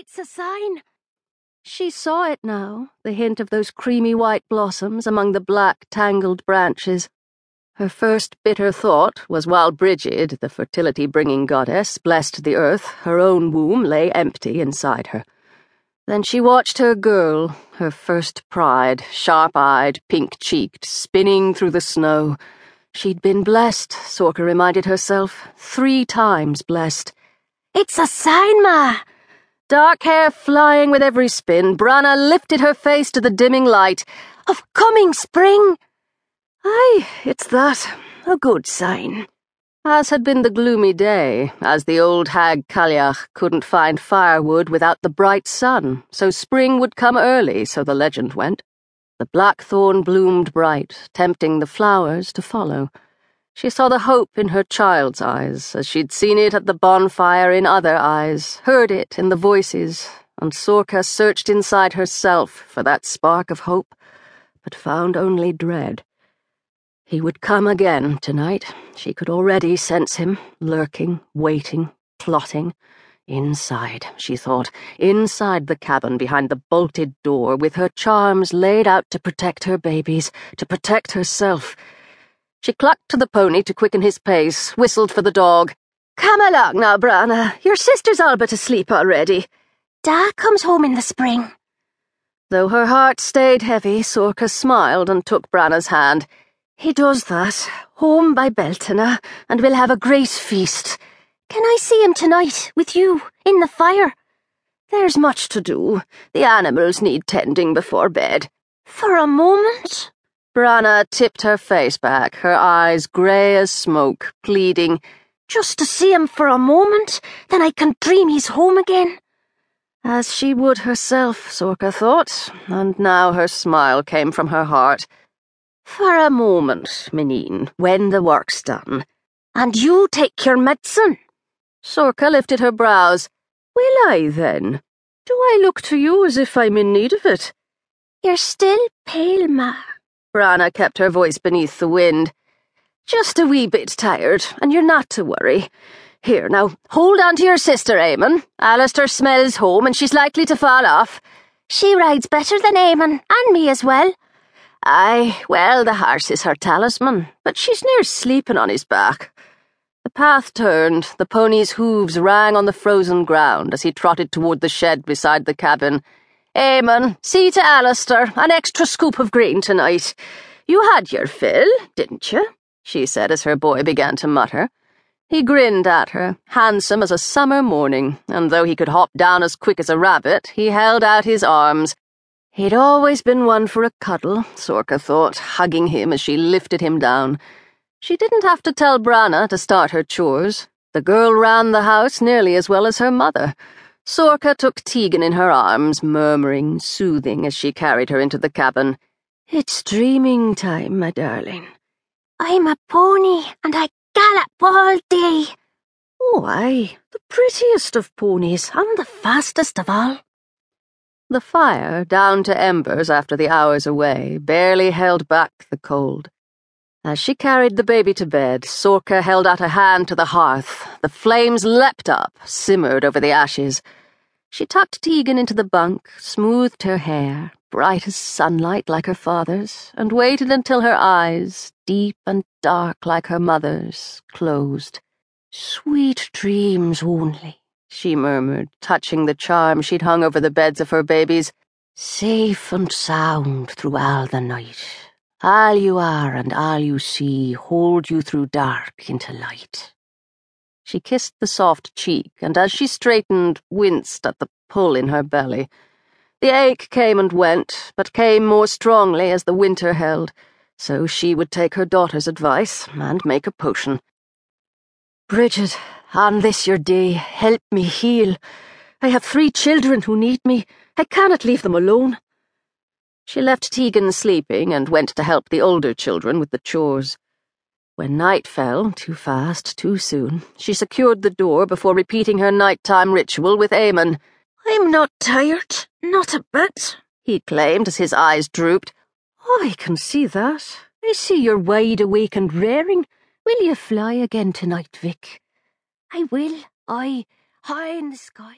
It's a sign. She saw it now, the hint of those creamy white blossoms among the black, tangled branches. Her first bitter thought was while Brigid, the fertility bringing goddess, blessed the earth, her own womb lay empty inside her. Then she watched her girl, her first pride, sharp eyed, pink cheeked, spinning through the snow. She'd been blessed, Sorka reminded herself, three times blessed. It's a sign, Ma! Dark hair flying with every spin, Branna lifted her face to the dimming light. Of coming spring! Aye, it's that. A good sign. As had been the gloomy day, as the old hag Cailleach couldn't find firewood without the bright sun, so spring would come early, so the legend went. The blackthorn bloomed bright, tempting the flowers to follow. She saw the hope in her child's eyes, as she'd seen it at the bonfire in other eyes, heard it in the voices, and Sorka searched inside herself for that spark of hope, but found only dread. He would come again tonight. She could already sense him, lurking, waiting, plotting. Inside, she thought, inside the cabin behind the bolted door, with her charms laid out to protect her babies, to protect herself. She clucked to the pony to quicken his pace, whistled for the dog. Come along now, Branna. Your sister's all but asleep already. Da comes home in the spring. Though her heart stayed heavy, Sorka smiled and took Branna's hand. He does that, home by Beltane, and we'll have a great feast. Can I see him tonight, with you, in the fire? There's much to do. The animals need tending before bed. For a moment? Branna tipped her face back, her eyes grey as smoke, pleading, Just to see him for a moment, then I can dream he's home again. As she would herself, Sorka thought, and now her smile came from her heart. For a moment, Minine, when the work's done. And you take your medicine? Sorka lifted her brows. Will I, then? Do I look to you as if I'm in need of it? You're still pale, Ma. Branna kept her voice beneath the wind. Just a wee bit tired, and you're not to worry. Here, now, hold on to your sister, Eamon. Alastar smells home, and she's likely to fall off. She rides better than Eamon, and me as well. Aye, well, the horse is her talisman, but she's near sleeping on his back. The path turned, the pony's hooves rang on the frozen ground as he trotted toward the shed beside the cabin. Eh, Eamon, see to Alastar, an extra scoop of green tonight. You had your fill, didn't you? she said as her boy began to mutter. He grinned at her, handsome as a summer morning, and though he could hop down as quick as a rabbit, he held out his arms, He'd always been one for a cuddle, Sorka thought, hugging him as she lifted him down. She didn't have to tell Branna to start her chores. The girl ran the house nearly as well as her mother. Sorka took Teagan in her arms, murmuring, soothing as she carried her into the cabin. It's dreaming time, my darling. I'm a pony, and I gallop all day. Oh, aye, the prettiest of ponies, and the fastest of all. The fire, down to embers after the hours away, barely held back the cold. As she carried the baby to bed, Sorka held out a hand to the hearth. The flames leapt up, simmered over the ashes. She tucked Teagan into the bunk, smoothed her hair, bright as sunlight like her father's, and waited until her eyes, deep and dark like her mother's, closed. Sweet dreams only she murmured, touching the charm she'd hung over the beds of her babies. Safe and sound through all the night. All you are and all you see hold you through dark into light. She kissed the soft cheek, and as she straightened, winced at the pull in her belly. The ache came and went, but came more strongly as the winter held, so she would take her daughter's advice and make a potion. Bridget, on this your day, help me heal. I have three children who need me. I cannot leave them alone. She left Teagan sleeping and went to help the older children with the chores. When night fell, too fast, too soon, she secured the door before repeating her nighttime ritual with Eamon. I'm not tired, not a bit, he claimed as his eyes drooped. Oh, I can see that. I see you're wide awake and raring. Will you fly again tonight, Vic? I will, I, high in the sky.